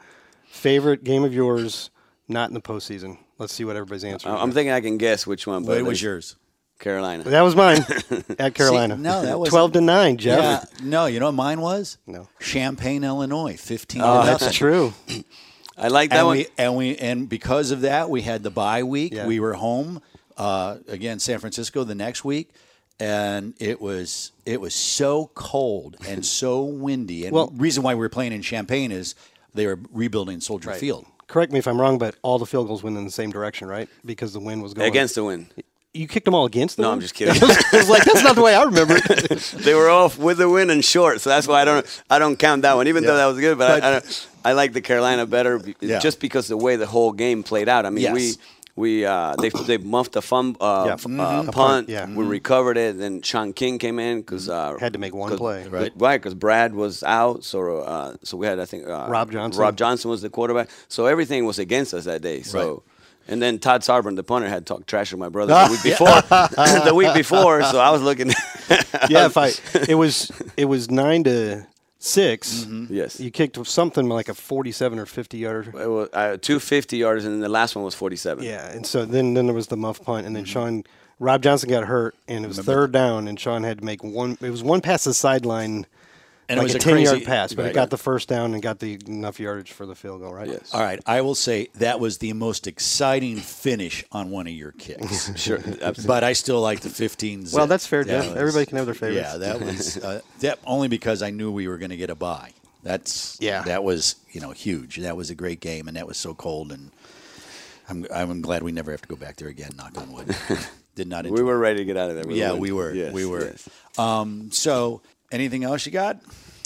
favorite game of yours not in the postseason. Let's see what everybody's answer. I- I'm thinking I can guess which one. But What was yours? Carolina. that was mine at Carolina. no, that was- twelve to nine, Jeff. Yeah. No, you know what mine was? No. Champaign, Illinois, fifteen. Oh, to That's true. I like that and one. we and we and because of that, we had the bye week. Yeah. We were home uh, again, San Francisco the next week, and it was it was so cold and so windy. And Well- reason why we were playing in Champaign is they were rebuilding Soldier Field. Correct me if I'm wrong, but all the field goals went in the same direction, right? Because the wind was going against the wind. You kicked them all against them. No, I'm just kidding. I was like, that's not the way I remember it. they were off with the wind and short, so that's why I don't I don't count that one. Even though that was good, but, I, I, I like the Carolina better Yeah. just because the way the whole game played out. I mean, Yes. we uh, they they muffed a fun uh, Yeah. f- Mhm. uh, A punt. punt, yeah. we recovered it. Then Shaun King came in because uh, Had to make one 'cause- play. Right. Right, because Brad was out, so uh, so we had I think uh, Rob Johnson. Rob Johnson was the quarterback, so everything was against us that day. So. Right. And then Todd Sauerbrun, the punter, had talked trash to my brother the week before. the week before, so I was looking. yeah, if I it was it was nine to 6 Yes. you kicked something like a forty-seven or fifty yarder. It was uh, two fifty yards, and then the last one was forty-seven. Yeah, and so then then there was the muff punt, and then Shaun Rob Johnson got hurt, and it was third down, and Shaun had to make one. It was one pass to the sideline, And it was a a ten-yard pass, but right. it got the first down and got the enough yardage for the field goal, right? Yes. All right, I will say that was the most exciting finish on one of your kicks. Sure. Absolutely. But I still like the 15. zip. Well, that's fair, That Jeff. was- Everybody can have their favorites. Yeah, that was uh, that only because I knew we were going to get a bye. That's Yeah. That was you know huge. That was a great game, and that was so cold. And I'm I'm glad we never have to go back there again. Knock on wood. Did not. Enjoy we were ready to get out of there. with a Yeah, we were. Yes, we were. yes. Um, so, anything else you got?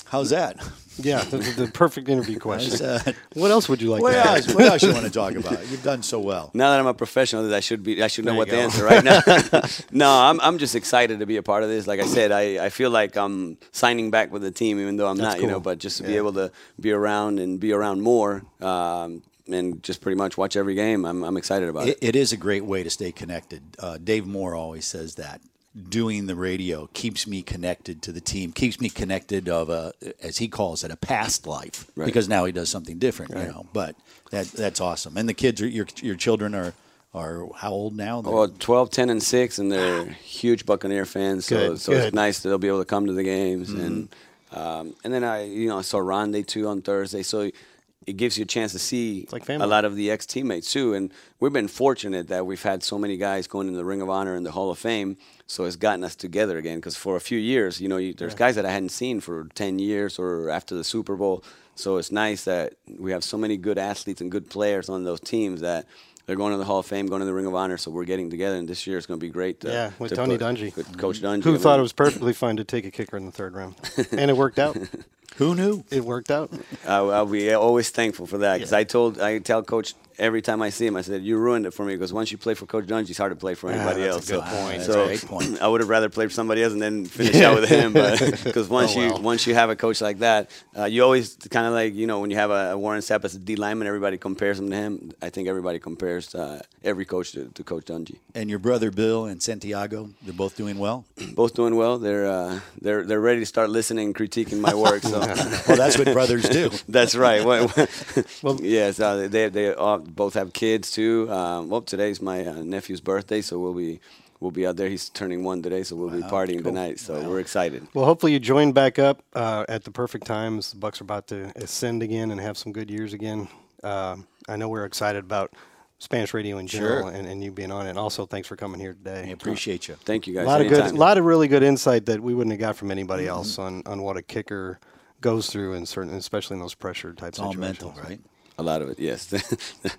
How's that? Yeah, the, the perfect interview question. uh, what else would you like what to ask? else? What else you want to talk about? You've done so well. Now that I'm a professional, I should be. I should know There what you the go. answer right now. no, I'm. I'm just excited to be a part of this. Like I said, I, I feel like I'm signing back with the team, even though I'm That's not. You know, but just to be able to be around and be around more, um, and just pretty much watch every game. I'm. I'm excited about it. It, it is a great way to stay connected. Uh, Dave Moore always says that doing the radio keeps me connected to the team, keeps me connected of a, as he calls it, a past life. Right. Because now he does something different, you know. But that that's awesome. And the kids, are, your your children are are how old now? They're- Well, 12, 10, and 6, and they're huge Buccaneer fans. So, Good, so good. it's nice that they'll be able to come to the games. Mm-hmm. And um, and then I, you know, I saw Rondé too on Thursday. So it gives you a chance to see like a lot of the ex teammates too. And we've been fortunate that we've had so many guys going in the Ring of Honor and the Hall of Fame. So it's gotten us together again. Because for a few years, you know, you, there's guys that I hadn't seen for 10 years or after the Super Bowl. So it's nice that we have so many good athletes and good players on those teams that they're going to the Hall of Fame, going to the Ring of Honor. So we're getting together, and this year is going to be great. To, Yeah, with to Tony put- Dungy. with Coach Dungy. Who I thought it was perfectly fine to take a kicker in the third round, and it worked out. Who knew? It worked out. I, I'll be always thankful for that because I told I tell Coach every time I see him, I said, "You ruined it for me." Because once you play for Coach Dungy, it's hard to play for anybody that's a else. good so, point. So That's a great point. I would have rather played for somebody else and then finish out with him. Because once Oh, you once you have a coach like that, uh, you always kind of like you know when you have a, a Warren Sapp as a D lineman, everybody compares him to him. I think everybody compares uh, every coach to, to Coach Dungy. And your brother Bill and Santiago, they're both doing well. Both doing well. They're uh, they're they're ready to start listening and critiquing my work. So. Well, that's what brothers do. That's right. Well, yes, uh, they they all, both have kids too. Um, well, today's my uh, nephew's birthday, so we'll be we'll be out there. He's turning one today, so we'll be partying tonight. So we're excited. Well, hopefully you join back up uh, at the perfect times. The Bucs are about to ascend again and have some good years again. Uh, I know we're excited about Spanish radio in general Sure. and, and you being on it. And also, thanks for coming here today. I appreciate you. Thank you guys. a lot of good, a lot of really good insight that we wouldn't have got from anybody else on, on what a kicker goes through in certain, especially in those pressure type It's all mental, right? A lot of it, yes.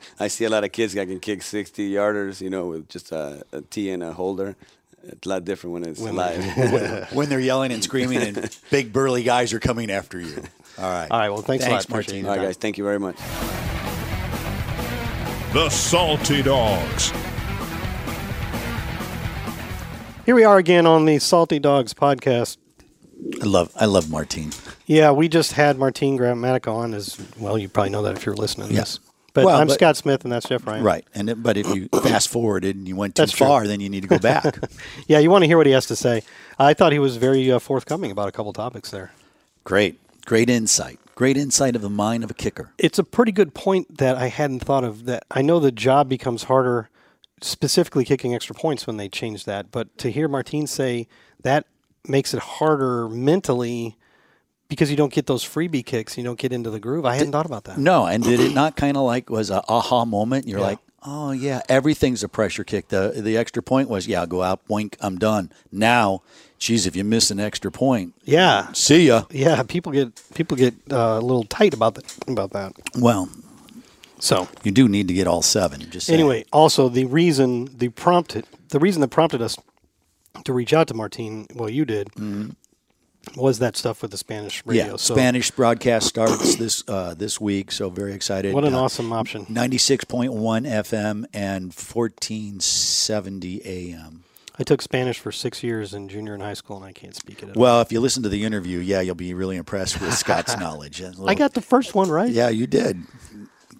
I see a lot of kids that can kick 60 yarders, you know, with just a, a tee and a holder. It's a lot different when it's live. when they're yelling and screaming and big burly guys are coming after you. All right. All right, well, thanks a lot. Thanks, Appreciate Martin. All right, guys. Thank you very much. The Salty Dogs. Here we are again on the Salty Dogs podcast. I love I love Martin. Yeah, we just had Martin Gramatica on as well. You probably know that if you're listening Yes. Yeah. But Well, I'm but- Scott Smith, and that's Jeff Ryan. Right. And it, but if you fast forwarded and you went too That's true. far, then you need to go back. Yeah, you want to hear what he has to say. I thought he was very uh, forthcoming about a couple topics there. Great. Great insight. Great insight of the mind of a kicker. It's a pretty good point that I hadn't thought of. That I know the job becomes harder, specifically kicking extra points when they change that. But to hear Martin say that makes it harder mentally because you don't get those freebie kicks, you don't get into the groove. I hadn't thought about that. No, and did it not kind of like was a aha moment? You're Yeah. like, oh yeah, everything's a pressure kick. The the extra point was yeah, go out, boink, I'm done. Now, geez, if you miss an extra point, Yeah, see ya. yeah. People get people get uh, a little tight about that. About that. Well, So you do need to get all seven. Just saying. Anyway, also the reason the prompted the reason that prompted us to reach out to Martin, well, you did, was that stuff with the Spanish radio. Mm-hmm. yeah, so Spanish broadcast starts this uh, this week, so very excited. What an Uh, awesome option! Ninety six point one FM and fourteen seventy AM. I took Spanish for six years in junior and high school, and I can't speak it. At all. Well, if you listen to the interview, yeah, you'll be really impressed with Scott's knowledge. A I little- got the first one right. Yeah, you did.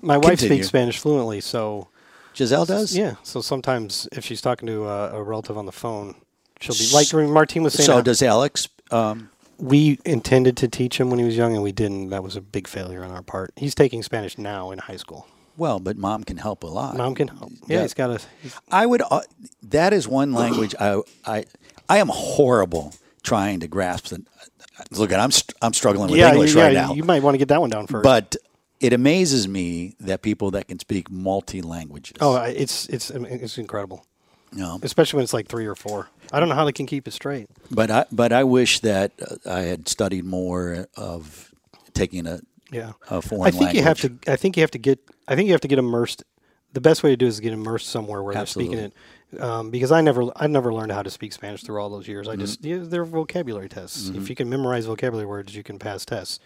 My wife Continue. speaks Spanish fluently, so Giselle does. yeah. So sometimes if she's talking to a, a relative on the phone, she'll be like Martin was saying. So does Alex. Um, we intended to teach him when he was young, and we didn't. That was a big failure on our part. He's taking Spanish now in high school. well, but mom can help a lot. Mom can help. Yeah, Yeah. he's got a. he's- I would. Uh, that is one language I I I am horrible trying to grasp. The, look, at I'm st- I'm struggling with yeah, English yeah, right now. You might want to get that one down first. but it amazes me that people that can speak multi languages. oh, it's it's it's incredible, know, especially when it's like three or four. I don't know how they can keep it straight. but I but I wish that uh, I had studied more of taking a Yeah, a foreign I think you have to. I think you have to get. I think you have to get immersed. The best way to do is get immersed somewhere where they're speaking it. Um, because I never, I never learned how to speak Spanish through all those years. I just, Mm-hmm. yeah, they're vocabulary tests. If you can memorize vocabulary words, you can pass tests.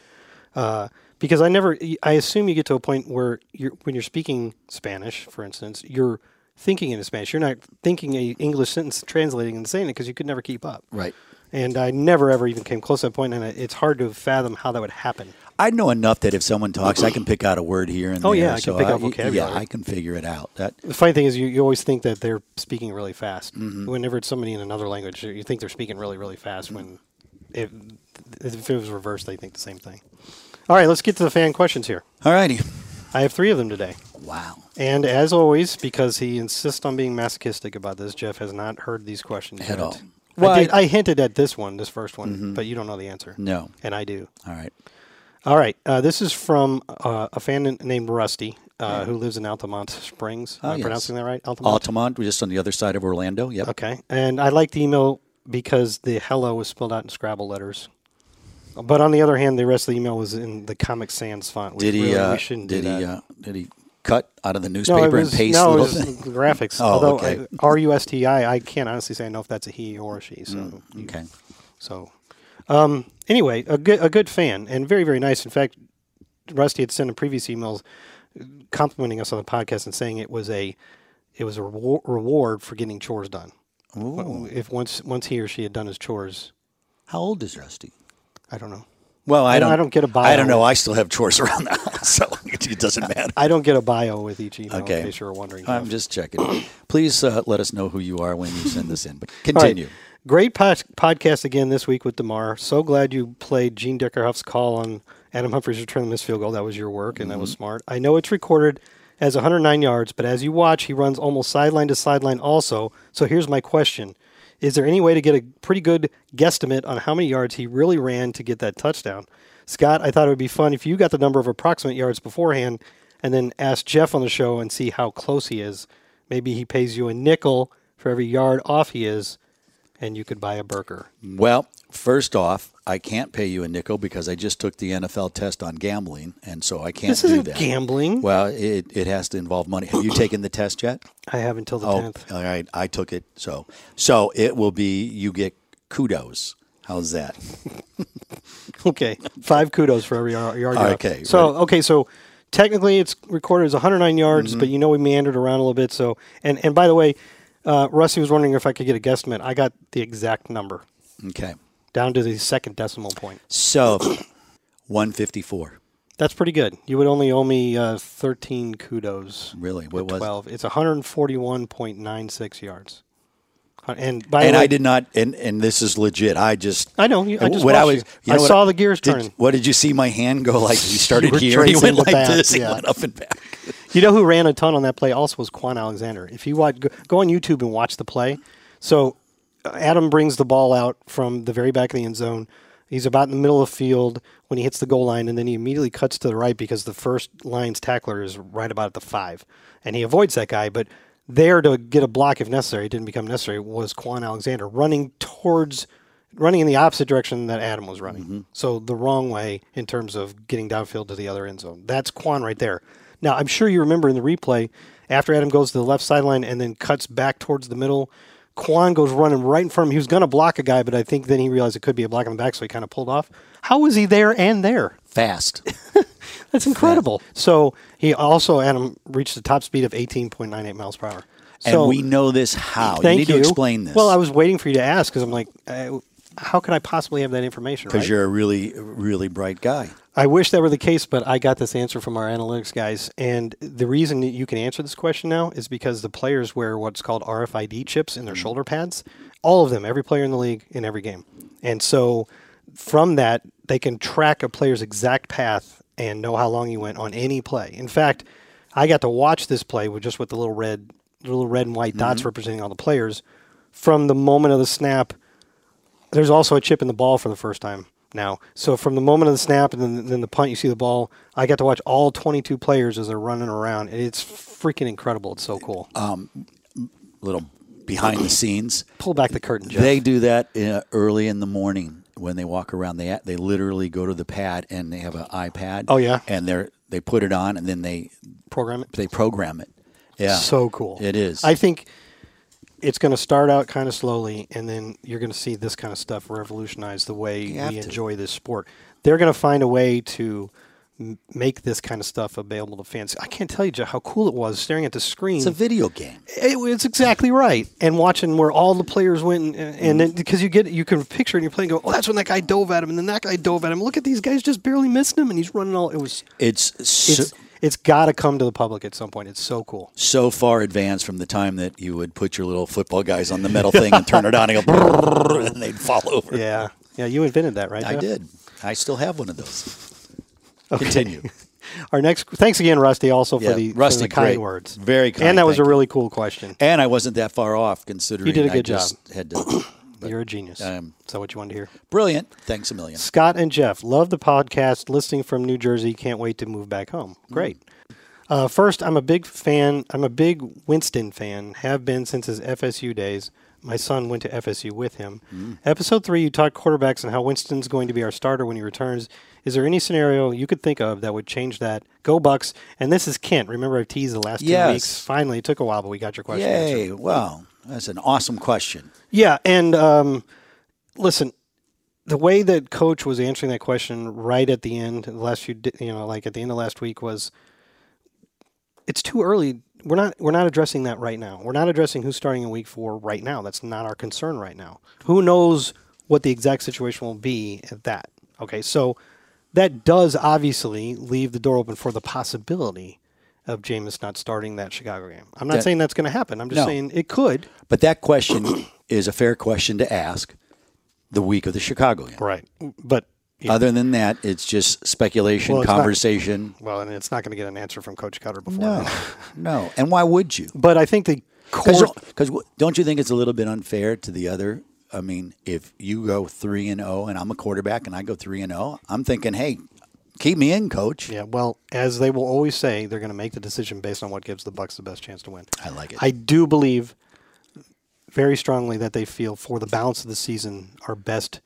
Uh, because I never, I assume you get to a point where you're, when you're speaking Spanish, for instance, you're thinking in Spanish. You're not thinking a English sentence, translating and saying it because you could never keep up. Right. And I never ever even came close to that point, and it's hard to fathom how that would happen. I know enough that if someone talks, I can pick out a word here and Oh, there. yeah, I can so pick out Yeah. I can figure it out. That The funny thing is, you, you always think that they're speaking really fast. Mm-hmm. Whenever it's somebody in another language, you think they're speaking really, really fast. When if, if it was reversed, they think the same thing. All right, let's get to the fan questions here. all righty. I have three of them today. Wow. And as always, because he insists on being masochistic about this, Jeff has not heard these questions At yet. all. I, Well, did, I- I hinted at this one, this first one, but you don't know the answer. No. And I do. All right. All right. Uh, this is from uh, a fan named Rusty uh, who lives in Altamont Springs. Am Oh, I yes. pronouncing that right? Altamont? Altamont, just on the other side of Orlando. Yep. Okay. And I like the email because the hello was spelled out in Scrabble letters. But on the other hand, the rest of the email was in the Comic Sans font. Did he? really, uh, we shouldn't did do that. he? Uh, did he cut out of the no, newspaper it was, and paste no, it little was thing? graphics. Oh, Although okay. R U S T I, I can't honestly say I know if that's a he or a she. So, Okay. so um, anyway, a good a good fan and very very nice. In fact, Rusty had sent in previous emails complimenting us on the podcast and saying it was a it was a rewar- reward for getting chores done. If once once he or she had done his chores, How old is Rusty? I don't know. Well, I I don't. don't- I don't get a bio. I don't know. I still have chores around the house, so it doesn't matter. I don't get a bio with each email. Okay. In case you were wondering. I'm just checking. Please uh, let us know who you are when you send this in. But All right. continue. Great pod- podcast again this week with Demar. So glad you played Gene Deckerhoff's call on Adam Humphries returning this field goal. That was your work, and that was Mm-hmm. smart. I know it's recorded as 109 yards, but as you watch, he runs almost sideline to sideline also. So here's my question. Is there any way to get a pretty good guesstimate on how many yards he really ran to get that touchdown? Scott, I thought it would be fun if you got the number of approximate yards beforehand and then ask Jeff on the show and see how close he is. Maybe he pays you a nickel for every yard off he is, and you could buy a burger. Well, first off, I can't pay you a nickel because I just took the NFL test on gambling, and so I can't This do isn't that. gambling. Well, it, it has to involve money. Have you taken the test yet? I have until the Oh, 10th. all right. I took it. So, so it will be you get kudos. How's that? Okay, five kudos for every yard. yard. Okay, So okay, so technically it's recorded as 109 yards, Mm-hmm. but you know we meandered around a little bit. So and and by the way, uh, Rusty was wondering if I could get a guesstimate. I got the exact number Okay. Down to the second decimal point. So, 154. That's pretty good. You would only owe me uh, 13 kudos. Really? What was 12. It's 141.96 yards. And by and way, I did not, and, and this is legit. I just, I know, you- I just when I was, you. I know what saw the gears did- turning. What did you see? My hand go like he started here. and He went like path, this. He went up and back. You know who ran a ton on that play also was Kwon Alexander. If you watch, go, go on YouTube and watch the play. So Adam brings the ball out from the very back of the end zone. He's about in the middle of the field when he hits the goal line, and then he immediately cuts to the right because the first line's tackler is right about at the five, and he avoids that guy. But there to get a block if necessary, it didn't become necessary, was Kwon Alexander running towards, running in the opposite direction that Adam was running. Mm-hmm. So the wrong way in terms of getting downfield to the other end zone. That's Kwon right there. Now, I'm sure you remember in the replay, after Adam goes to the left sideline and then cuts back towards the middle, Kwon goes running right in front of him. He was going to block a guy, but I think then he realized it could be a block on the back, so he kind of pulled off. How was he there and there? Fast. That's incredible. So he also, Adam, reached the top speed of 18.98 miles per hour. And we know this how. thank you need to explain this. Well, I was waiting for you to ask because I'm like, uh, how could I possibly have that information? because right? you're a really, really bright guy. I wish that were the case, but I got this answer from our analytics guys. And the reason that you can answer this question now is because the players wear what's called RFID chips in their mm-hmm. shoulder pads. All of them, every player in the league in every game. And so from that, they can track a player's exact path and know how long he went on any play. In fact, I got to watch this play with just with the little red, little red and white dots mm-hmm. representing all the players from the moment of the snap there's also a chip in the ball for the first time now. So from the moment of the snap and then, then the punt, you see the ball. I got to watch all 22 players as they're running around. It's freaking incredible. It's so cool. Little behind the scenes. Pull back the curtain, Jeff. They do that uh, early in the morning when they walk around. They they literally go to the pad and they have an iPad. Oh, yeah? and they they put it on and then they program it. they program it. Yeah, So cool. It is. I think it's going to start out kind of slowly, and then you're going to see this kind of stuff revolutionize the way we to. enjoy this sport. They're going to find a way to m- make this kind of stuff available to fans. I can't tell you Jeff, how cool it was staring at the screen. it's a video game. It, it's exactly right. And watching where all the players went, and, Mm-hmm. and then because you get you can picture and you're playing, go, oh, that's when that guy dove at him, and then that guy dove at him. Look at these guys just barely missing him, and he's running all. It was It's so, it's it's got to come to the public at some point. It's so cool. so far advanced from the time that you would put your little football guys on the metal thing and turn it on and go, and they'd fall over. Yeah, yeah. You invented that, right? I Jeff? did. I still have one of those. Continue. Our next, thanks again, Rusty, also for Yeah, the, for Rusty, the kind great. words. Very kind, And that was a really cool question. And I wasn't that far off considering You did a I good just had to. You're a genius. um, Is that what you wanted to hear? Brilliant. Thanks a million. Scott and Jeff love the podcast. Listening from New Jersey, can't wait to move back home. Great. Uh, first, I'm a big fan. I'm a big Winston fan. Have been since his FSU days. My son went to FSU with him. Episode three, you talked quarterbacks and how Winston's going to be our starter when he returns. Is there any scenario you could think of that would change that? Go Bucs! And this is Kent. Remember, I've teased the last two Yes. weeks. Finally, it took a while, but we got your question answered. Yay. Wow. That's an awesome question. Yeah, and um, listen, the way that Coach was answering that question right at the end, the last few, you know, like at the end of last week was, it's too early. We're not we're not addressing that right now. We're not addressing who's starting in week four right now. That's not our concern right now. Who knows what the exact situation will be at that? Okay, so that does obviously leave the door open for the possibility of Jameis not starting that Chicago game. I'm not That- saying that's going to happen. I'm just No. saying it could. But that question is a fair question to ask the week of the Chicago game. Right. But Other than that, it's just speculation, Well, it's not- conversation. well, and it's not going to get an answer from Coach Koetter before. No, no. And why would you? But I think the core Because don't you think it's a little bit unfair to the other? I mean, if you go three and zero, and I'm a quarterback, and I go three and zero, I'm thinking, hey, keep me in, coach. Yeah, well, as they will always say, they're going to make the decision based on what gives the Bucs the best chance to win. I like it. I do believe very strongly that they feel for the balance of the season, our best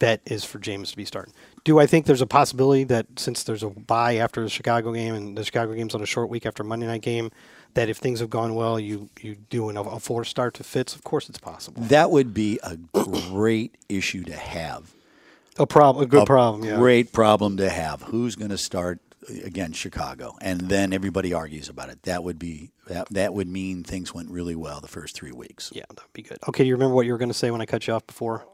bet is for Jameis to be starting. Do I think there's a possibility that since there's a bye after the Chicago game and the Chicago game's on a short week after Monday night game, that if things have gone well, you you do an, a four start to Fitz? Of course, it's possible. that would be a great issue to have. A problem, a good problem. Yeah. Great problem to have. Who's going to start against Chicago? And then everybody argues about it. That would be that. That would mean things went really well the first three weeks. Yeah, that'd be good. Okay, do you remember what you were going to say when I cut you off before?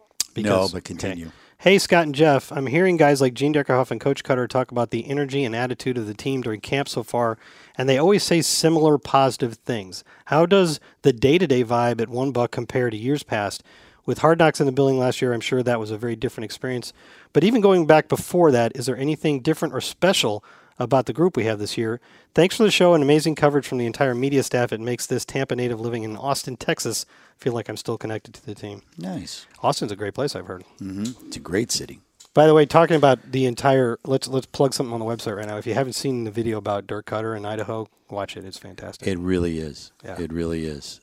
No, but continue. Hey, Scott and Jeff, I'm hearing guys like Gene Deckerhoff and Coach Koetter talk about the energy and attitude of the team during camp so far, and they always say similar positive things. How does the day to day vibe at One Buc compare to years past? With Hard Knocks in the building last year, I'm sure that was a very different experience. But even going back before that, is there anything different or special about the group we have this year? Thanks for the show and amazing coverage from the entire media staff. It makes this Tampa native living in Austin, Texas, feel like I'm still connected to the team. Nice. Austin's a great place, I've heard. Mm-hmm. It's a great city. By the way, talking about the entire let's let's plug something on the website right now. If you haven't seen the video about Dirk Koetter in Idaho, watch it. It's fantastic. It really is. Yeah. It really is.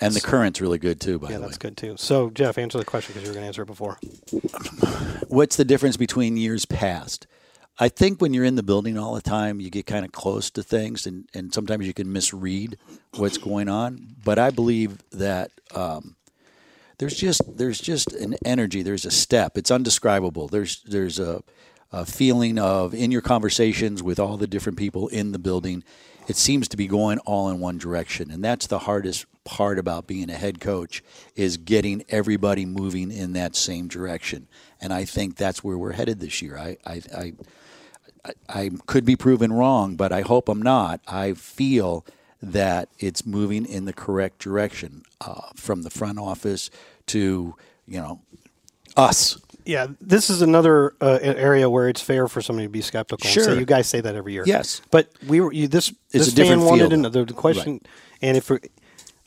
And the current's really good too. By yeah, the way, Yeah, that's good too. So, Jeff, answer the question because you were going to answer it before. what's the difference between years past? I think when you're in the building all the time, you get kind of close to things, and, and sometimes you can misread what's going on. But I believe that um, there's just there's just an energy. There's a step. It's undescribable. There's there's a, a feeling of in your conversations with all the different people in the building. It seems to be going all in one direction, and that's the hardest part about being a head coach is getting everybody moving in that same direction. And I think that's where we're headed this year. I I, I I could be proven wrong, but I hope I'm not. I feel that it's moving in the correct direction uh, from the front office to you know us. Yeah, this is another uh, area where it's fair for somebody to be skeptical. Sure. Say, you guys say that every year. Yes. but we were you, this. It's this a different fan wanted field. the, the question, and if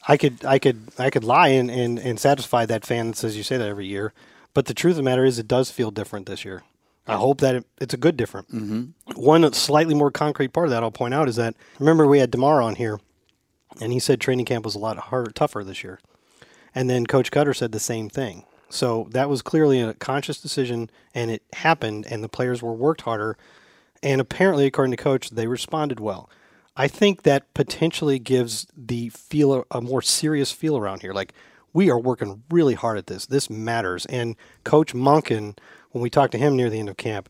I could, I could, I could lie and, and and satisfy that fan that says you say that every year. But the truth of the matter is, it does feel different this year. I hope that it, it's a good different. Mm-hmm. One slightly more concrete part of that I'll point out is that remember we had Demar on here, and he said training camp was a lot harder, tougher this year. And then Coach Koetter said the same thing. So that was clearly a conscious decision, and it happened, and the players were worked harder. And apparently, according to Coach, they responded well. I think that potentially gives the feel a more serious feel around here. Like we are working really hard at this. This matters. And Coach Monken, when we talked to him near the end of camp,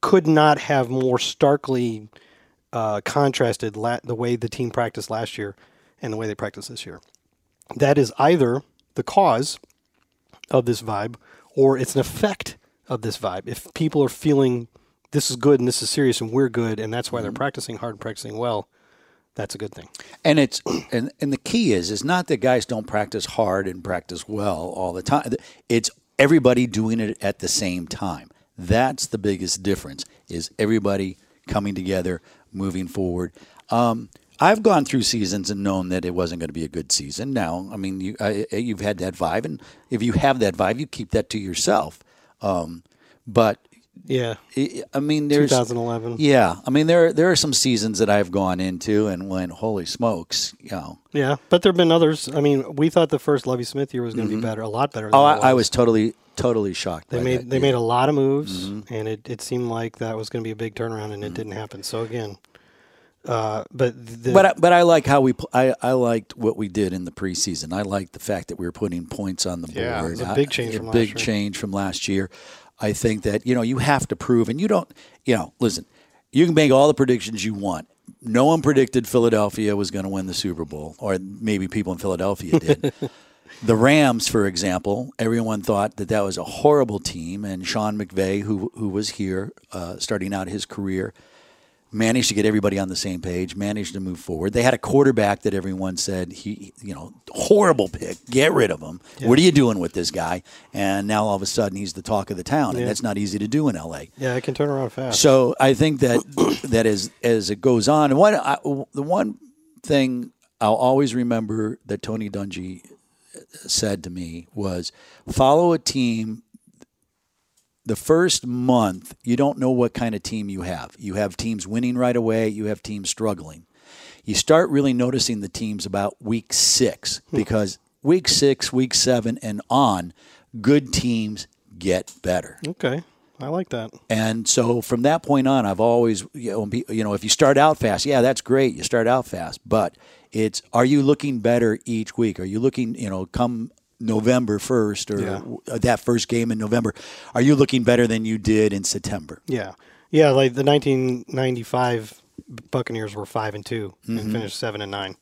could not have more starkly uh, contrasted la- the way the team practiced last year and the way they practice this year. That is either the cause of this vibe or it's an effect of this vibe. If people are feeling this is good and this is serious and we're good and that's why they're practicing hard and practicing well, that's a good thing. And it's and, and the key is is not that guys don't practice hard and practice well all the time. It's everybody doing it at the same time. That's the biggest difference. Is everybody coming together, moving forward. Um, I've gone through seasons and known that it wasn't going to be a good season. Now, I mean, you I, you've had that vibe, and if you have that vibe, you keep that to yourself. Um, but Yeah. I I mean, there's 2011. Yeah, I mean, there there are some seasons that I've gone into and went, holy smokes, you know. Yeah, but there have been others. I mean, we thought the first Lovie Smith year was going to be better, a lot better. Than Oh, it I, I was totally totally shocked. They by made that they year. made a lot of moves, Mm-hmm. and it, it seemed like that was going to be a big turnaround, and it didn't happen. So again, uh, but the, But I, but I like how we I I liked what we did in the preseason. I liked the fact that we were putting points on the board. Yeah, it was a I- big change a from last big year. change from last year. I think that you know you have to prove, and you don't. You know, listen, you can make all the predictions you want. no one predicted Philadelphia was going to win the Super Bowl, or maybe people in Philadelphia did. the Rams, for example, everyone thought that that was a horrible team, and Sean McVay, who who was here uh, starting out his career, managed to get everybody on the same page, managed to move forward. They had a quarterback that everyone said he, you know, horrible pick, get rid of him. What are you doing with this guy? And now all of a sudden he's the talk of the town, and that's not easy to do in LA. Yeah, it can turn around fast. So I think that that as as it goes on, and one I, the one thing I'll always remember that Tony Dungy said to me was, "Follow a team." The first month, you don't know what kind of team you have. You have teams winning right away. You have teams struggling. You start really noticing the teams about week six hmm. because week six, week seven, and on, good teams get better. okay, I like that. And so from that point on, I've always, you know, you know, if you start out fast, yeah, that's great. You start out fast, but it's are you looking better each week? Are you looking, you know, come November first or Yeah. that first game in November, are you looking better than you did in September? Yeah, yeah. Like the 1995 Buccaneers were five and 2 Mm-hmm. and finished seven and nine.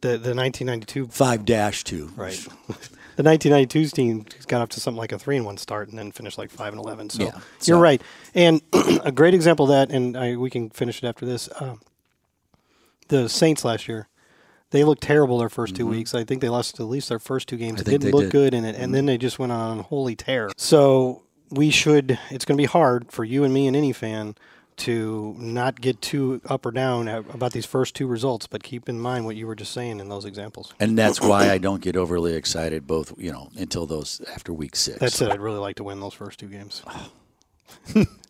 The the 1992 Five dash two, right. The 1992's team got up to something like a three and one start and then finished like five and eleven. So Yeah, you're so- right. And a great example of that, and I, we can finish it after this. Um, the Saints last year, they looked terrible their 1st two weeks. I think they lost at least their first two games. Mm-hmm. I It didn't they look did. good in it, and then they just went on holy tear. So we should. It's going to be hard for you and me and any fan to not get too up or down about these first two results, but keep in mind what you were just saying in those examples. and that's why I don't get overly excited. Both, you know, until those after week six. That's it. I'd really like to win those first two games.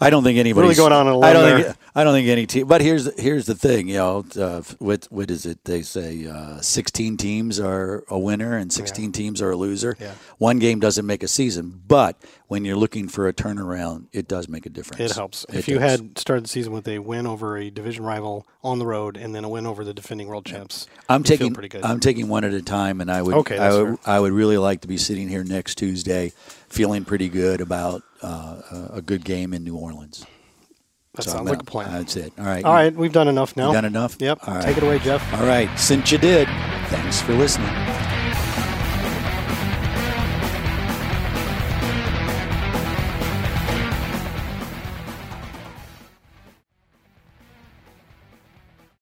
I don't think anybody's really going on a I don't think I don't think any team. But here's here's the thing, you know, uh, what what is it? They say uh, 16 teams are a winner and 16 teams are a loser. Yeah. One game doesn't make a season, but when you're looking for a turnaround, it does make a difference. It helps. It if you had started the season with a win over a division rival on the road and then a win over the defending world champs, I'm taking pretty good. I'm taking one at a time, and I would Okay, I would. I would really like to be sitting here next Tuesday, feeling pretty good about uh, a- a good game in New Orleans. that So sounds I'm like a plan. That's it. All right. All right, we've done enough now. done enough? Yep. All right. Take it away, Jeff. All right. Since you did, thanks for listening.